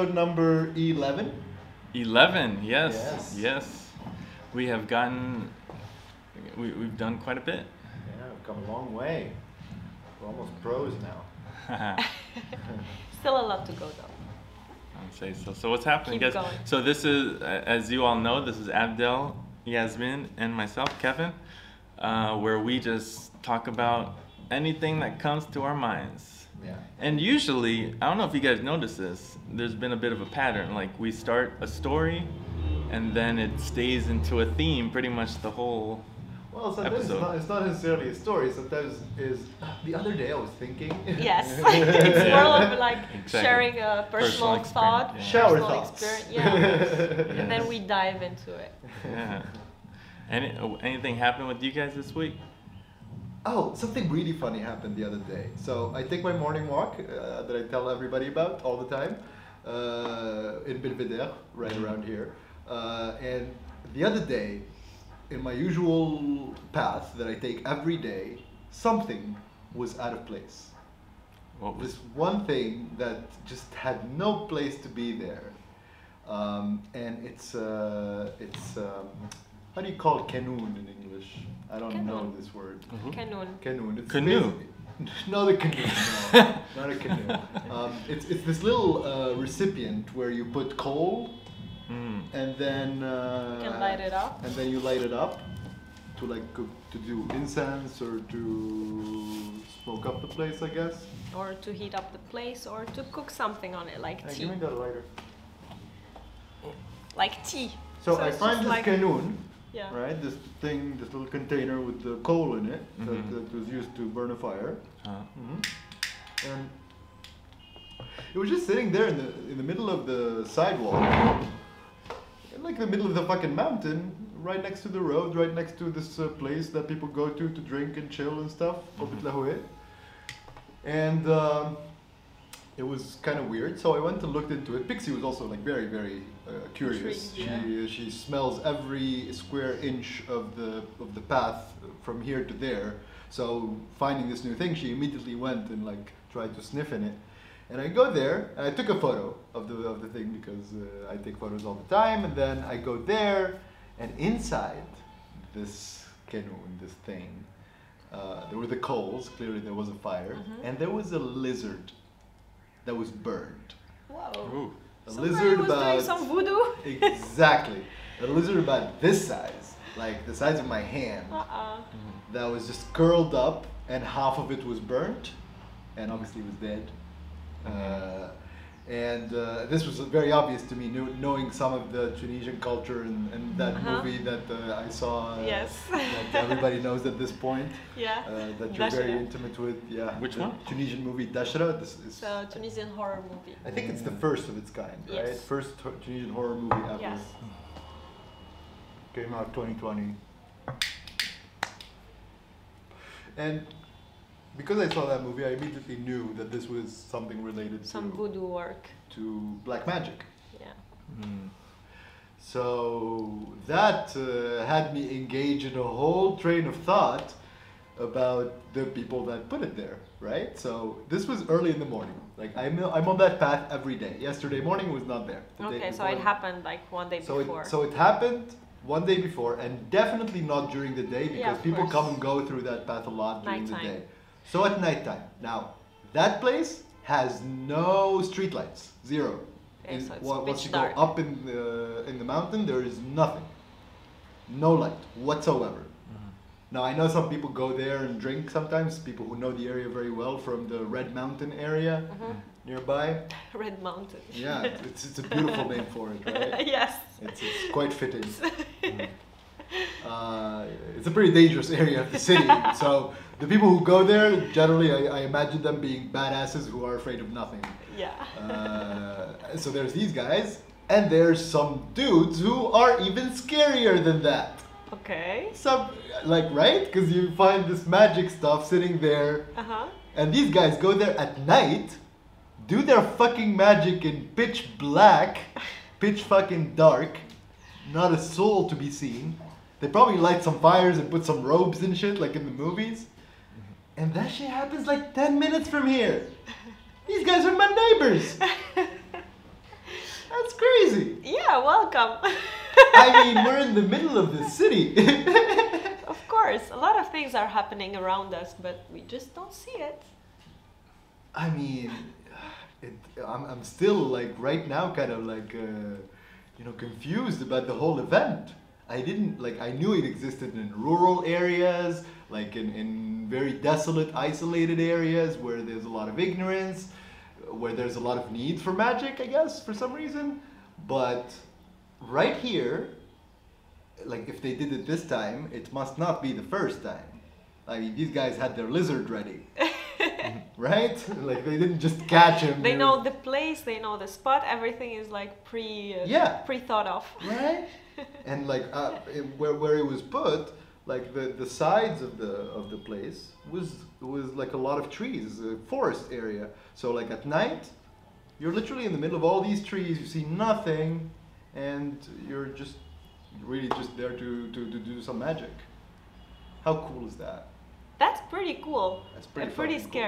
episode number 11. 11, yes, Yes. yes. We have gotten, we, we've done quite a bit. Yeah, we've come a long way. We're almost pros now. Still a lot to go though. I would say so. So what's happening, Keep guys? going. So this is, as you all know, this is Abdel, Yasmin, and myself, Kevin, uh, where we just talk about anything that comes to our minds. Yeah. And usually, I don't know if you guys notice this, there's been a bit of a pattern. Like we start a story and then it stays into a theme pretty much the whole. Well, sometimes it's not, it's not necessarily a story. Sometimes is the other day I was thinking. Yes, it's more of like Exactly. sharing a personal, Personal thought, experience, Shower personal thoughts. experience, yeah. and then we dive into it. Yeah. Any, anything happened with you guys this week? Oh, something really funny happened the other day. So I take my morning walk uh, that I tell everybody about all the time uh, in Belvedere, right around here. Uh, and the other day, in my usual path that I take every day, something was out of place. What was? This one thing that just had no place to be there. Um, and it's, uh, it's um, how do you call it canoon in English? I don't know this word. Mhm. Canoon. Canoe. It's Canoe. basi- Not a canoe. No, not a canoe. Um, it's, it's this little uh, recipient where you put coal Mm. and then uh, You can light it up. and then you light it up to like cook, to do incense or to smoke up the place, I guess. Or to heat up the place, or to cook something on it, like Hey, tea. give me that lighter. Like tea. So, I find just this like, canoe, Yeah. right? This thing, this little container with the coal in it Mhm. that, that was used to burn a fire. Uh, Mm-hmm. And it was just sitting there in the in the middle of the sidewalk, in like the middle of the fucking mountain, right next to the road, right next to this uh, place that people go to to drink and chill and stuff, Orbit La Joie. And um, it was kind of weird, so I went and looked into it. Pixie was also like very, very uh, curious. Intrigued, She she smells every square inch of the of the path from here to there. So finding this new thing, she immediately went and like tried to sniff in it. And I go there and I took a photo of the of the thing because uh, I take photos all the time. And then I go there, and inside this canoe, this thing, uh, there were the coals. Clearly, there was a fire, Mhm. and there was a lizard that was burned. Whoa. ooh. A Somebody lizard was about doing some voodoo. exactly a lizard about this size, like the size of my hand, Uh-uh. that was just curled up, and half of it was burnt, and obviously was dead. Uh, and uh, this was very obvious to me, knew, knowing some of the Tunisian culture and, and that Uh-huh. movie that uh, I saw. Uh, Yes. that everybody knows at this point. Yeah. Uh, that you're very intimate with. Yeah. Which the one? Tunisian movie Dachra. This is. It's a Tunisian horror movie. I think it's the first of its kind, right? Yes. First ho- Tunisian horror movie ever. Yes. Came out 2020. And because I saw that movie, I immediately knew that this was something related Some to, voodoo work. to black magic. Yeah. Mm. So that uh, had me engage in a whole train of thought about the people that put it there, right? So this was early in the morning. Like I'm, I'm on that path every day. Yesterday morning was not there. The Okay, so it happened like one day so before. it, so it happened one day before, and definitely not during the day because of people course. come and go through that path a lot during the Nighttime. day. So at nighttime. Now, that place has no streetlights, zero. Okay, In- so it's wa- once pitch you dark. go up in the in the mountain, there is nothing, no light whatsoever. Now I know some people go there and drink sometimes. People who know the area very well from the Red Mountain area Mhm. nearby. Red Mountain. Yeah, it's, it's a beautiful name for it, right? yes. It's, it's quite fitting. Uh, it's a pretty dangerous area of the city. so the people who go there, generally, I, I imagine them being badasses who are afraid of nothing. Yeah. Uh, so there's these guys, and there's some dudes who are even scarier than that. okay. Some, like, right? Because you find this magic stuff sitting there, Uh huh. and these guys go there at night, do their fucking magic in pitch black, pitch fucking dark, not a soul to be seen. They probably light some fires and put some robes and shit like in the movies. And that shit happens like 10 minutes from here. These guys are my neighbors. That's crazy. Yeah, welcome. I mean, we're in the middle of the city. of course, a lot of things are happening around us, but we just don't see it. I mean, it, I'm, I'm still like right now kind of like, uh, you know, confused about the whole event. I didn't like, I knew it existed in rural areas, like in, in very desolate, isolated areas where there's a lot of ignorance, where there's a lot of need for magic, I guess, for some reason. But right here, like if they did it this time, it must not be the first time. I mean, these guys had their lizard ready, right? Like they didn't just catch him. They know the place, they know the spot. Everything is like pre uh, Yeah. pre thought of. right and like uh, it, where, where it was put like the, the sides of the of the place was was like a lot of trees a forest area so like at night you're literally in the middle of all these trees you see nothing and you're just really just there to, to, to do some magic how cool is that That's pretty cool. That's pretty and pretty fucking cool.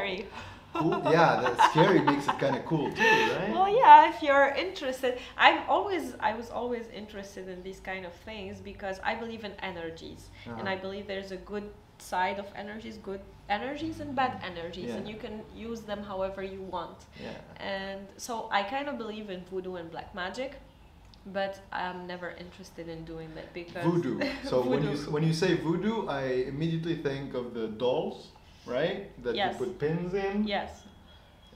Cool. Yeah that scary makes it kind of cool too right? Well, yeah, if you're interested, I'm always, I was always interested in these kind of things because I believe in energies, and Uh-huh. I believe there's a good side of energies, good energies and bad energies, and you can use them however you want. yeah. And so I kind of believe in voodoo and black magic, but I'm never interested in doing that because Voodoo. So when you when you say voodoo, I immediately think of the dolls, right? That Yes. you put pins in, yes,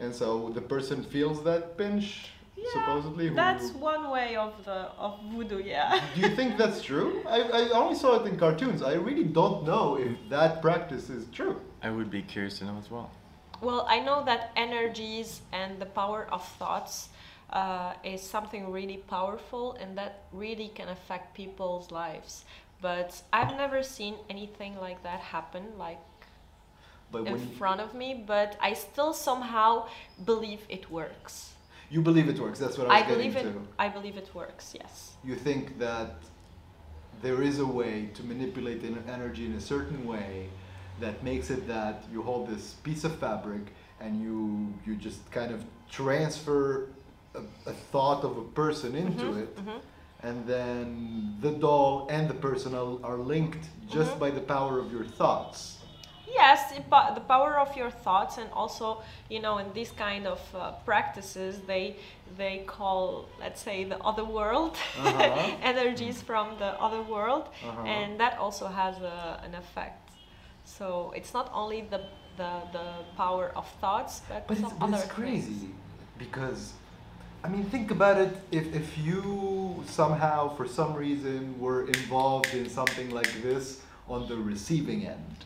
and so the person feels that pinch, Yeah, supposedly. who- that's one way of the of voodoo. Yeah. Do you think that's true? I, I only saw it in cartoons. I really don't know if that practice is true. I would be curious to know as well. Well, I know that energies and the power of thoughts uh, is something really powerful and that really can affect people's lives. But I've never seen anything like that happen, like But in front of me. But I still somehow believe it works. you believe it works, that's what I was I believe getting it. to. I believe it works. Yes. You think that there is a way to manipulate the energy in a certain way that makes it that you hold this piece of fabric and you you just kind of transfer a, a thought of a person into Mhm, it mhm. and then the doll and the person are, are linked just Mhm. by the power of your thoughts Yes, the the power of your thoughts, and also, you know, in these kind of uh, practices, they they call, let's say, the other world Uh-huh. energies from the other world, Uh-huh. and that also has a, an effect. So it's not only the the, the power of thoughts, but, But some it's, but other it's crazy things. because, I mean, think about it. If, if you somehow, for some reason, were involved in something like this on the receiving end,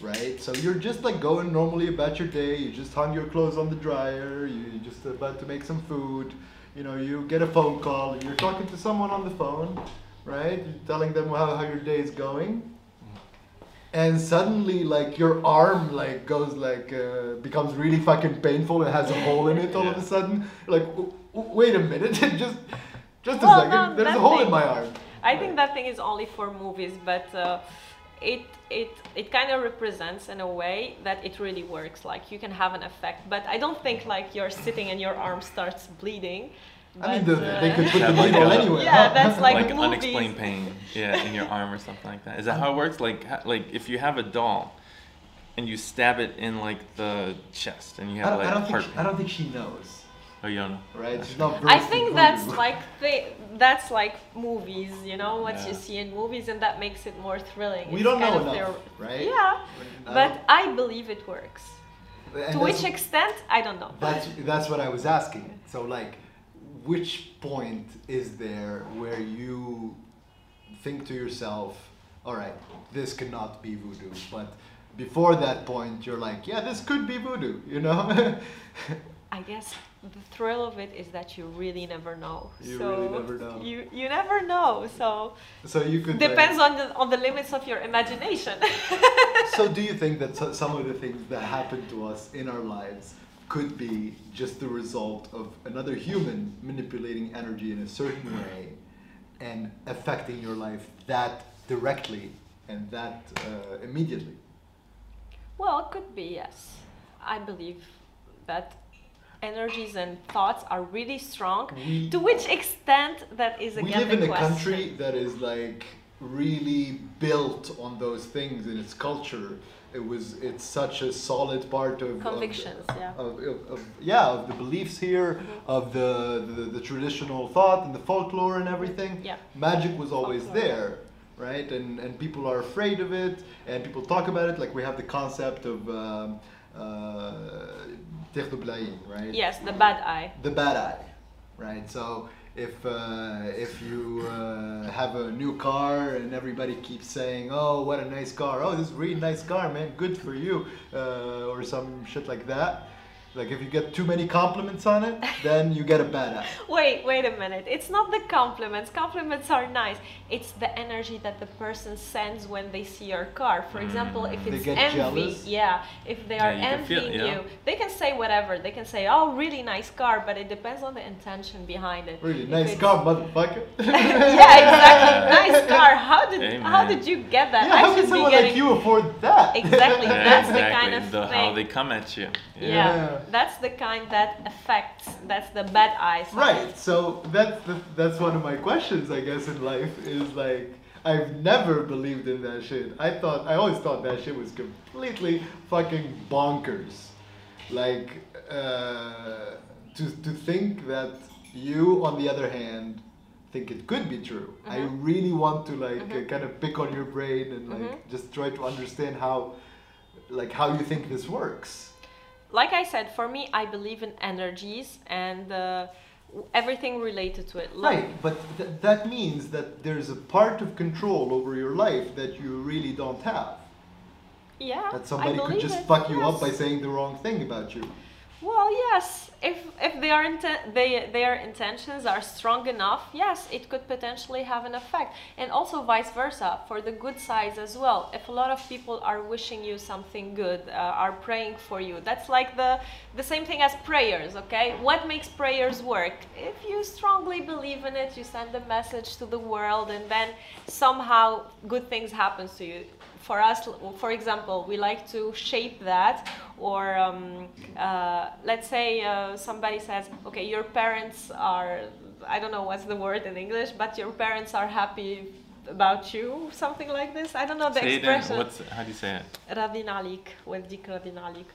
right? So you're just like going normally about your day. You just hung your clothes on the dryer. You- You're just about to make some food. You know, you get a phone call you're talking to someone on the phone, right? You're telling them how, how your day is going and suddenly like your arm like goes like uh, becomes really fucking painful It has a hole in it all of a sudden like w- w- wait a minute just just a Well, second no, there's a that hole in my arm I think that thing is only for movies, but uh, it it it kind of represents in a way that it really works. Like you can have an effect, but I don't think like you're sitting and your arm starts bleeding. i mean but, the, they uh, could put the Have like needle anywhere Yeah, that's like like movies. unexplained pain, yeah, in your arm or something like that. Is that how it works? Like, like if you have a doll, and you stab it in like the chest, and you I have don't, like I, don't heart think she, pain. I don't think she knows Oh, you don't know. right she's not I think that's like thi- that's like movies, you know, what you see in movies, and that makes it more thrilling. we It's don't know of enough their- right Yeah, I but don't- um, I believe it works. and to which extent, I don't know. That's that's what I was asking. So like, which point is there where you think to yourself, all right, this cannot be voodoo, but before that point, you're like, yeah, this could be voodoo, you know? I guess the thrill of it is that you really never know. You so really never know. You you never know. So so you could like- depends on the on the limits of your imagination. so do you think that so- some of the things that happen to us in our lives could be just the result of another human manipulating energy in a certain way and affecting your life that directly and that uh, immediately? well, it could be yes. I believe that energies and thoughts are really strong. We- to which extent that is we again live the in a country that is like really built on those things in its culture. It was it's such a solid part of of- Convictions, yeah. of, of, of yeah of the beliefs here of the, the the traditional thought and the folklore and everything. Yeah. Magic was always Folklore. there, right? And and people are afraid of it, and people talk about it. Like we have the concept of um, uh, Terre de Blaye, right? Yes, the bad eye. the bad eye, right? So if uh, if you uh, have a new car and everybody keeps saying, "Oh, what a nice car! Oh, this is a really nice car, man. Good for you," uh, or some shit like that. Like if you get too many compliments on it, then you get a bad eye. Wait, wait a minute. It's not the compliments. Compliments are nice. It's the energy that the person sends when they see your car. For mm. example, if it's get envy, jealous? yeah, if they are Yeah, you can feel envying yeah. you, they can say whatever. They can say, "Oh, really nice car," but it depends on the intention behind it. Really If nice it's- car, motherfucker. yeah, exactly. Nice car. How did how did you get that? yeah, I how can someone getting like you afford that? Exactly. Yeah, That's the kind of the, thing. how they come at you. yeah. That's the kind that affects. That's the bad eyes. Right. So that's the, that's one of my questions, I guess, in life is like I've never believed in that shit. I thought I always thought that shit was completely fucking bonkers. Like uh, to to think that you, on the other hand, think it could be true. I Mhm. really want to like Mhm. uh, kind of pick on your brain and like Mhm. just try to understand how, like how you think this works. Like I said, for me, I believe in energies and uh, everything related to it. Like- Right, but th- that means that there's a part of control over your life that you really don't have. Yeah. That somebody could just it, fuck you up by saying the wrong thing about you. Well, yes. If if their inten- they, their intentions are strong enough, yes, it could potentially have an effect. And also vice versa for the good sides as well. If a lot of people are wishing you something good, uh, are praying for you, that's like the the same thing as prayers. Okay, what makes prayers work? If you strongly believe in it, you send a message to the world, and then somehow good things happen to you for us, for example, we like to shape that, or um, uh, let's say uh, somebody says, okay, your parents are, I don't know what's the word in English, but your parents are happy about you, something like this. I don't know the Say it in, expression. what's, how do you say it? Radinalik, with dik radinalik.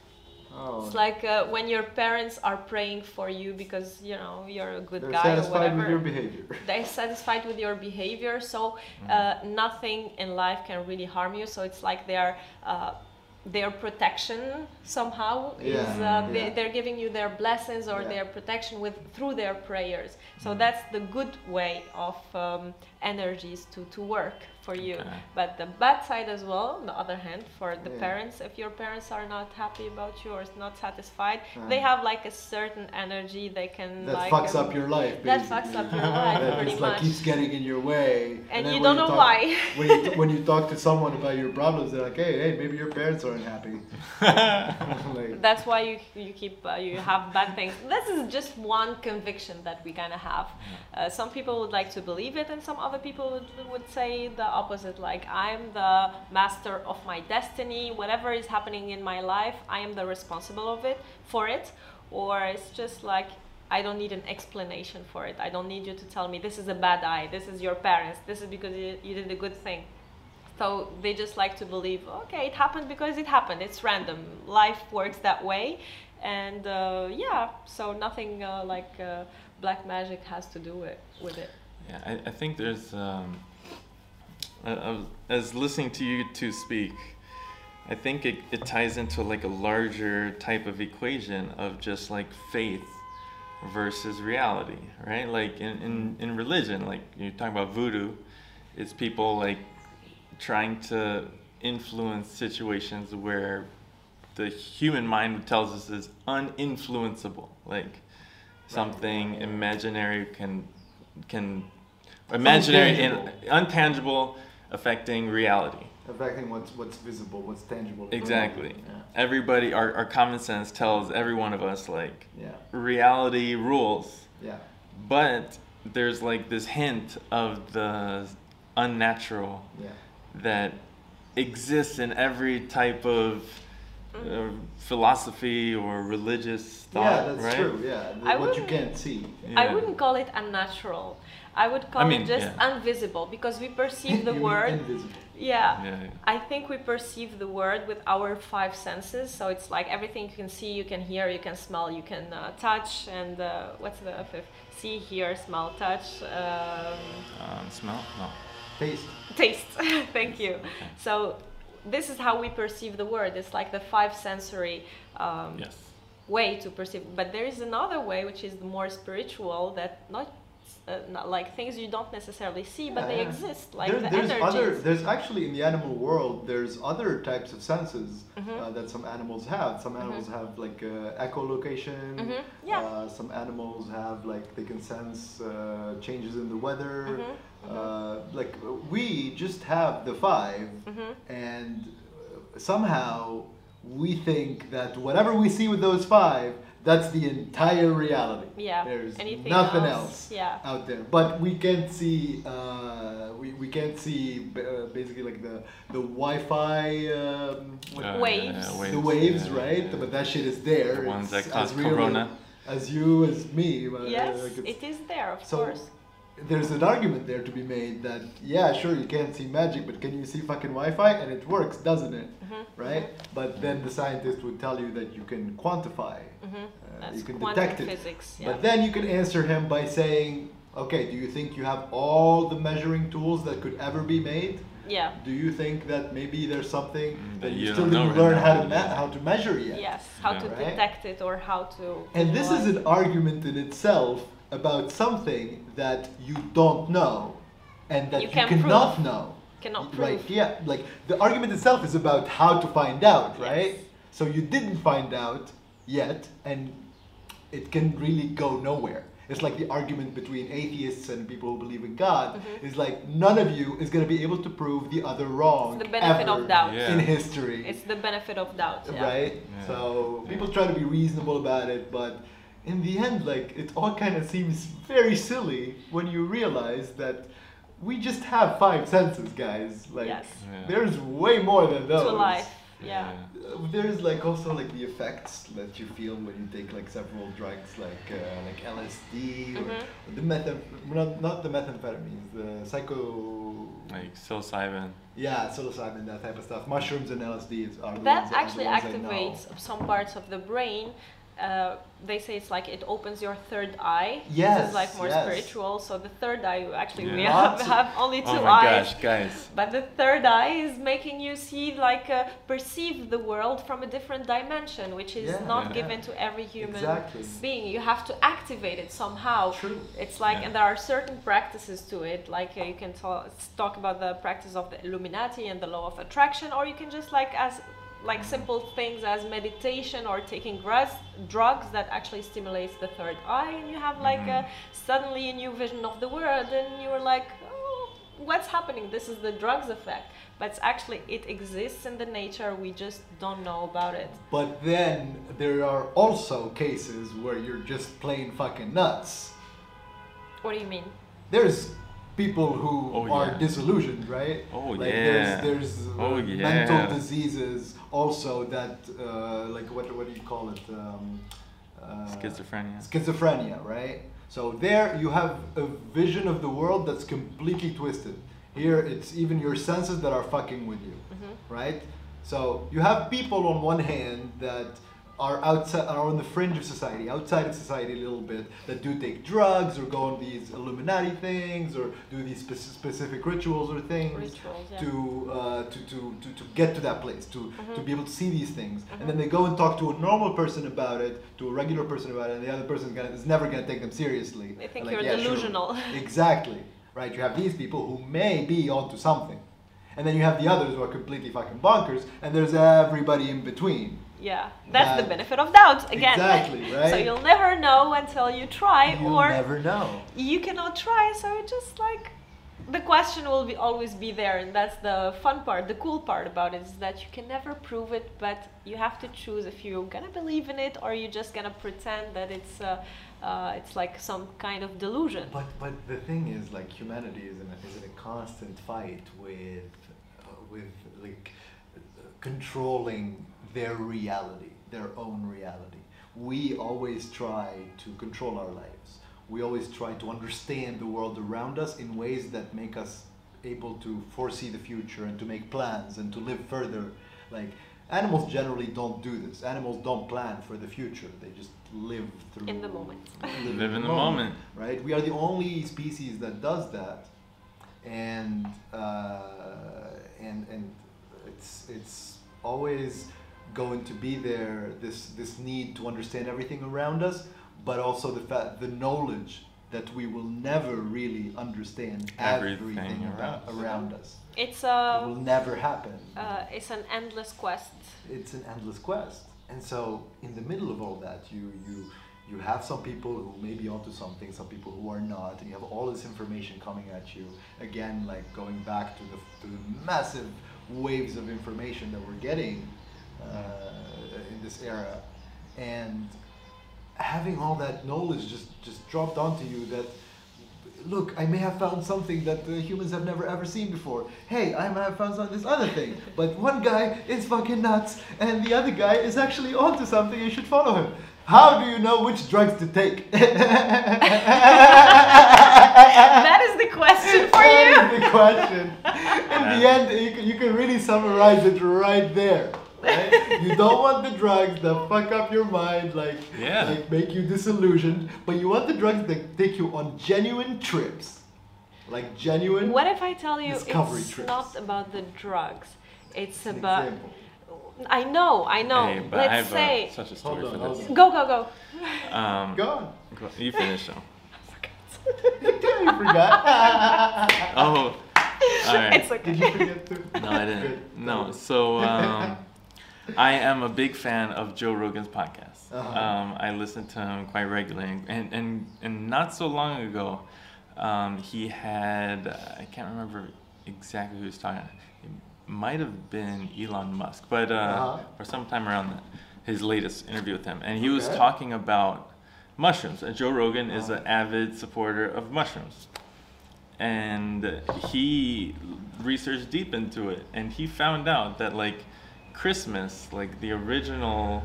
Oh. It's like uh, when your parents are praying for you because you know you're a good They're guy or satisfied whatever with your behavior. they're satisfied with your behavior so Mm-hmm. uh, nothing in life can really harm you so it's like their uh, their protection somehow is Yeah, uh, they, yeah. they're giving you their blessings or Yeah. their protection with through their prayers so Mm-hmm. that's the good way of um, energies to, to work for you Okay. but the bad side as well on the other hand for the Yeah. parents if your parents are not happy about you or not satisfied Uh. they have like a certain energy they can That like fucks um, up your life. that fucks up your life That pretty just like much keeps getting in your way. and then you don't know talk- why. when you when you talk to someone about your problems, they're like, hey, hey, maybe your parents aren't happy. like, That's why you you keep uh, you have bad things. This is just one conviction that we kind of have. Uh, some people would like to believe it, and some other people would, say the opposite. Like I'm the master of my destiny. Whatever is happening in my life, I am the responsible of it for it. Or it's just like I don't need an explanation for it. I don't need you to tell me this is a bad eye. This is your parents. This is because you, you did a good thing. So they just like to believe, okay, it happened because it happened. It's random. Life works that way, and uh, yeah. So nothing uh, like uh, black magic has to do with with it. Yeah, I, I think there's, um, as listening to you two speak, I think it, it ties into like a larger type of equation of just like faith versus reality, right? Like in, in, in religion, like you're talking about voodoo, it's people like trying to influence situations where the human mind tells us is uninfluenceable. Like something imaginary can can imaginary and untangible affecting reality. affecting what's what's visible, what's tangible. Exactly. Yeah. Everybody, our, our common sense tells every one of us like Yeah. reality rules, Yeah. but there's like this hint of the unnatural Yeah. that exists in every type of uh, philosophy or religious thought, yeah, that's right? true. Yeah, I what you can't see. I wouldn't call it unnatural. I would call mean, it just yeah. invisible because we perceive the You mean word. invisible. Yeah. Yeah, yeah. I think we perceive the word with our five senses. So it's like everything you can see, you can hear, you can smell, you can uh, touch, and uh, what's the fifth? See, hear, smell, touch, um, Um, smell? No. Taste. taste. Thank you. So this is how we perceive the world. It's like the five sensory um, Yes. way to perceive. But there is another way, which is more spiritual, that not. Uh, not like things you don't necessarily see, but they Yeah. exist, like There- the there's energies. other. There's actually in the animal world. There's other types of senses Mhm. uh, that some animals have. Some animals have like uh, echolocation. Mhm, yeah. Uh, some animals have like they can sense uh, changes in the weather. Mhm, Uh, like we just have the five, Mhm. and somehow we think that whatever we see with those five, that's the entire reality. Yeah. There's Anything nothing else, else, yeah. out there. But we can't see. Uh, we, we can't see uh, basically like the the Wi-Fi. Um, what- Uh, Waves. yeah, the waves, yeah, right? yeah. But that shit is there. The ones It's that cause as real corona. As you as me. uh, Yes, like it's- it is there, of so course. There's an argument there to be made that yeah, sure you can't see magic, but can you see fucking Wi-Fi? And it works, doesn't it? Mhm, Right? But then the scientist would tell you that you can quantify, Mhm. uh, That's you can detect it. physics. Yeah. But then you can answer him by saying, okay, do you think you have all the measuring tools that could ever be made? yeah. Do you think that maybe there's something Mm, that that you you still don't know didn't learn how to me- how to measure yet? Yes. How Yeah. to Right? detect it or how to. And this is an argument in itself about something that you don't know and that You you, cannot prove. know. Cannot Right, prove. yeah. Like the argument itself is about how to find out, right? Yes. So you didn't find out yet and it can really go nowhere. It's like the argument between atheists and people who believe in God Mhm. is like none of you is going to be able to prove the other wrong It's the benefit ever of doubt. Yeah. in history It's the benefit of doubt. Yeah. right? Yeah. So Yeah. people try to be reasonable about it, but in the end, like it all kind of seems very silly when you realize that we just have five senses, guys. Like Yes. Yeah. there's way more than those. To life. Yeah. Uh, There's like also like the effects that you feel when you take like several drugs like uh, like LSD or Mhm. the meth not not the methamphetamines the psycho Like psilocybin. yeah psilocybin that type of stuff mushrooms and LSD are the That ones, are the actually ones I know. activates some parts of the brain. Uh, they say it's like it opens your third eye. this Yes, is like more yes. spiritual. So the third eye, you actually we Yeah. have, Lots of- have only two Oh my eyes. gosh, guys. But the third eye is making you see, like, uh, perceive the world from a different dimension, which is Yeah. not Yeah. given to every human Exactly. being. You have to activate it somehow. True. It's like, Yeah. and there are certain practices to it. Like uh, you can ta- talk about the practice of the Illuminati and the law of attraction, or you can just like as like simple things as meditation or taking drugs, drugs that actually stimulates the third eye, and you have like Mhm. a suddenly a new vision of the world, and you're like, oh, what's happening? This is the drugs effect. But it's actually it exists in the nature. We just don't know about it. But then there are also cases where you're just plain fucking nuts. What do you mean? There's people who Oh, are yeah. disorlusioned, right? Oh, like yeah. There's, there's uh, Oh, yeah. mental diseases also that uh, like what what do you call it? Um, uh, Schizophrenia. Schizophrenia, right? So there you have a vision of the world that's completely twisted. Here it's even your senses that are fucking with you, Mm-hmm. right? So you have people on one hand that are outside, are on the fringe of society, outside of society a little bit, that do take drugs or go on these Illuminati things or do these spec- specific rituals or things Rituals, yeah. to, uh, to, to, to, to get to that place, to, Mm-hmm. to be able to see these things. And then they go and talk to a normal person about it, to a regular person about it, and the other person is never going to take them seriously. They think And you're "Yeah, sure." delusional. exactly. Right? You have these people who may be onto something. And then you have the others who are completely fucking bonkers, and there's everybody in between. Yeah, that's the benefit of doubt again. Exactly, right? so you'll never know until you try, You'll or never know. you cannot try. So it just like the question will be always be there, and that's the fun part. The cool part about it is that you can never prove it, but you have to choose if you're gonna believe in it or you're just gonna pretend that it's uh, uh, it's like some kind of delusion. But but the thing is, like humanity is in a, is in a constant fight with with like uh, controlling their reality, their own reality. We always try to control our lives. We always try to understand the world around us in ways that make us able to foresee the future and to make plans and to live further. Like animals generally don't do this. Animals don't plan for the future. They just live through In the moment. Live in the moment. Right? We are the only species that does that, and uh, and and it's it's always going to be there. This this need to understand everything around us, but also the fact the knowledge that we will never really understand Everything everything, around around, us. around us. It's It will never happen. uh, it's an endless quest. it's an endless quest. And so, in the middle of all that, you you you have some people who may be onto something, some people who are not, and you have all this information coming at you. Again, like going back to the to the massive waves of information that we're getting uh, in this era, and having all that knowledge just just dropped onto you that look i may have found something that the humans have never ever seen before. Hey i might have found some, this other thing but one guy is fucking nuts and the other guy is actually onto something you should follow him how do you know which drugs to take that is the question for That you. is the question in the end you can, you can really summarize it right there right? you don't want the drugs that fuck up your mind, like, Yeah. like make you disillusioned, but you want the drugs that take you on genuine trips, like genuine. What if I tell you Discovery it's trips. not about the drugs? It's An about. example. I know, I know. Hey, but Let's have say. a, such a story Hold on, for hold this. on. Go, go, go. Um, Go on. go- you finish though. you forgot. Oh, all right. It's okay. Did you forget to? No, I didn't. Good. No, so um, I am a big fan of Joe Rogan's podcast. Uh-huh. Um, I listen to him quite regularly, and and and not so long ago, um, he had I can't remember exactly who he was talking. Might have been Elon Musk, but uh, Uh-huh. or sometime around that, his latest interview with him, and he was talking about mushrooms. And Joe Rogan is Uh-huh. an avid supporter of mushrooms and he researched deep into it and he found out that like christmas like the original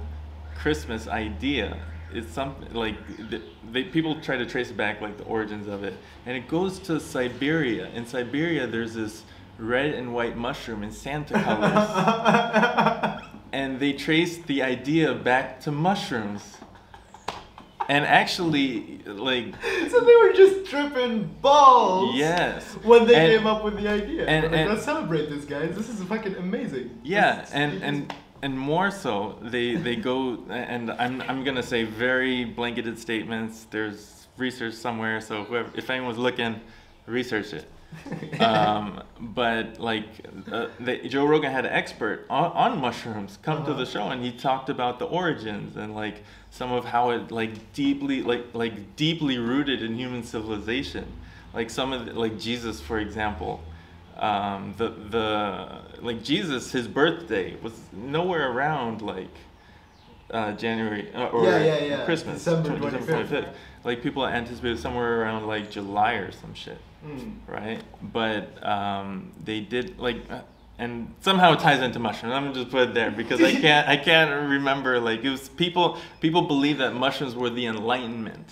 christmas idea is something like the, they, people try to trace it back like the origins of it and it goes to siberia in siberia there's this red and white mushroom in santa colors and they traced the idea back to mushrooms and actually like so they were just tripping balls. yes When they And- came up with the idea. and- like, and- let's celebrate this, guys. This is fucking amazing. Yeah, and and and more so, they they go and I'm I'm gonna say very blanketed statements. There's research somewhere, so whoever if anyone's looking, research it. um, but like uh, they, Joe Rogan had an expert on, on mushrooms come to the Uh-huh. show, and he talked about the origins and like some of how it like deeply like like deeply rooted in human civilization. Like some of the, like Jesus, for example, um, the the like Jesus, his birthday was nowhere around like uh, January uh, or Yeah, yeah, yeah. Christmas, December 20 25th. 25th. Like people anticipated somewhere around like July or some shit Mm. right? But um, they did like, uh, and somehow it ties into mushrooms. I'm gonna just put it there because I can't I can't remember like it was people people believe that mushrooms were the enlightenment.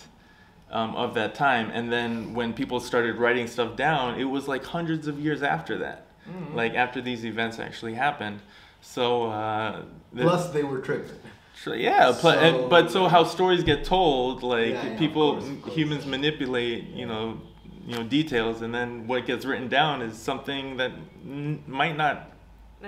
Um, of that time, and then when people started writing stuff down, it was like hundreds of years after that, Mm. like after these events actually happened. So, uh, the- Plus, they were tripping. Sure, yeah, pl- and, but so how stories get told, like Yeah, yeah, of people, course, of course. humans manipulate, you know, you know details, and then what gets written down is something that n- might not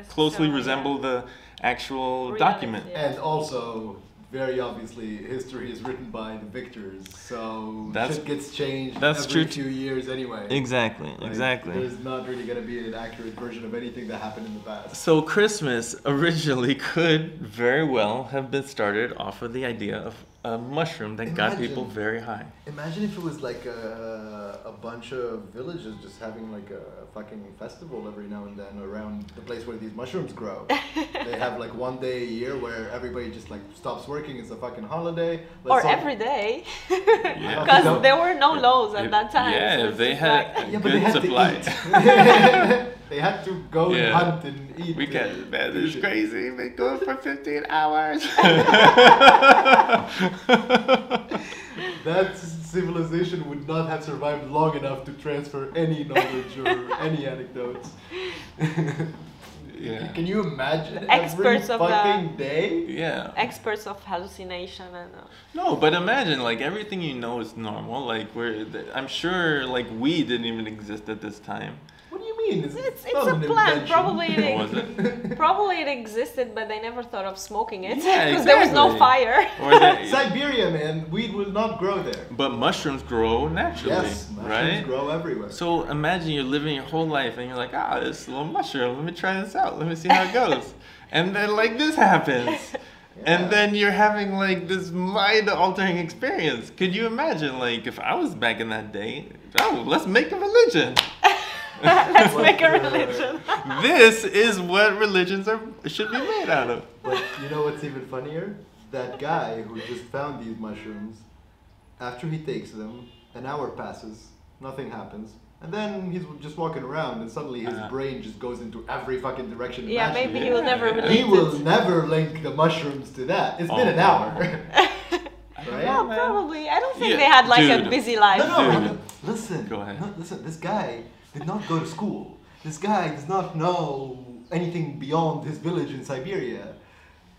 closely Necessarily, resemble the actual Reality, document. yeah. And also, very obviously, history is written by the victors, so That's- shit gets changed that's every true t- few years anyway. Exactly, Like, exactly. There's not really going to be an accurate version of anything that happened in the past. So Christmas originally could very well have been started off of the idea of a mushroom that got people very high. Imagine if it was like a, a bunch of villages just having like a fucking festival every now and then around the place where these mushrooms grow. they have like one day a year where everybody just like stops working. It's a fucking holiday. Or Let's all- every day. Yeah. Because No. there were no laws at If- that time. Yeah, so if they had like- Yeah, but they good had supply. to eat. they had to go and hunt and eat. We the- can't, man, the this is shit. crazy. Been going for 15 hours. That civilization would not have survived long enough to transfer any knowledge or any anecdotes. yeah. Can you imagine Experts every of the- fucking day? Yeah. Experts of hallucination and uh, No, but imagine like everything you know is normal. Like we're, th- I'm sure like we didn't even exist at this time. What do you mean? It's, It's- not it's a an plant, probably it Was probably it existed, but they never thought of smoking it because Yeah, there was no fire. Or the, Siberia, man, weed will not grow there. but mushrooms grow naturally, Yes, mushrooms right? grow everywhere. So imagine you're living your whole life and you're like, ah, this little mushroom. Let me try this out. Let me see how it goes. and then like this happens. Yeah. And then you're having like this mind altering experience. Could you imagine like if I was back in that day? Oh, let's make a religion. Let's make a religion. this is what religions are should be made out of. But you know what's even funnier? That guy who just found these mushrooms, after he takes them, an hour passes, nothing happens. And then he's just walking around, and suddenly his Uh-huh. brain just goes into every fucking direction. yeah, maybe he will never Yeah. relate He will never link the mushrooms to that. It's been an Oh. hour. right? Yeah, probably. I don't think Yeah, they had like a busy life. No, no, Dude. no, listen. Go ahead. No, listen, this guy did not go to school. This guy does not know anything beyond his village in Siberia.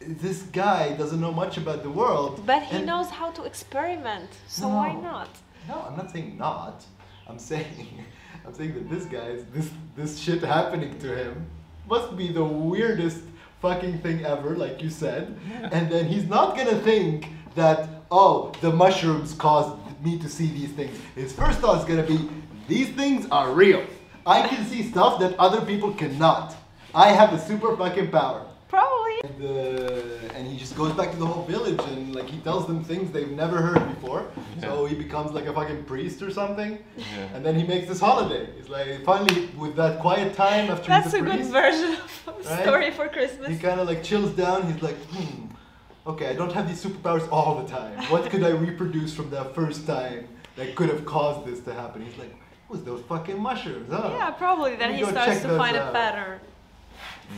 This guy doesn't know much about the world. But he knows how to experiment, so why not? No, I'm not saying not. I'm saying, I'm saying that this guy's this this shit happening to him must be the weirdest fucking thing ever, like you said. And then he's not gonna think that oh the mushrooms caused me to see these things. His first thought is gonna be these things are real. I can see stuff that other people cannot. I have a super fucking power. Probably. And, uh, and he just goes back to the whole village and like he tells them things they've never heard before. Yeah. So he becomes like a fucking priest or something. Yeah. And then he makes this holiday. He's like finally with that quiet time after That's he's a a good version of a Right? story for Christmas. He kind of like chills down. He's like, hmm, okay, I don't have these superpowers all the time. What could I reproduce from that first time that could have caused this to happen? He's like, what was those fucking mushrooms? Huh? Yeah, probably. Then he starts to those find a out. pattern.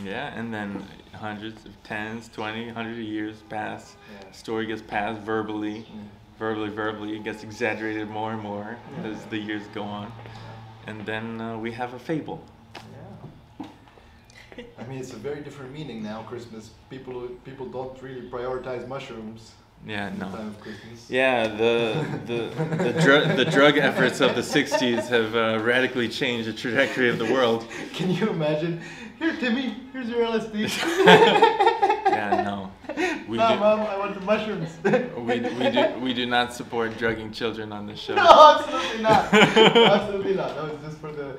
Yeah, and then hundreds of tens, 20, 100 years pass. Yeah. Story gets passed verbally, Mm. verbally, verbally. It gets exaggerated more and more Yeah. as the years go on. And then uh, we have a fable. Yeah. I mean, it's a very different meaning now. Christmas. People people don't really prioritize mushrooms Yeah, no. time of Christmas. Yeah, the the the, dru- the drug efforts of the '60s have uh, radically changed the trajectory of the world. Can you imagine? Here, Timmy. Here's your LSD. Yeah, no, we no, do mom, I want the mushrooms. we, we do we do not support drugging children on this show. no, absolutely not. absolutely not. That was just for the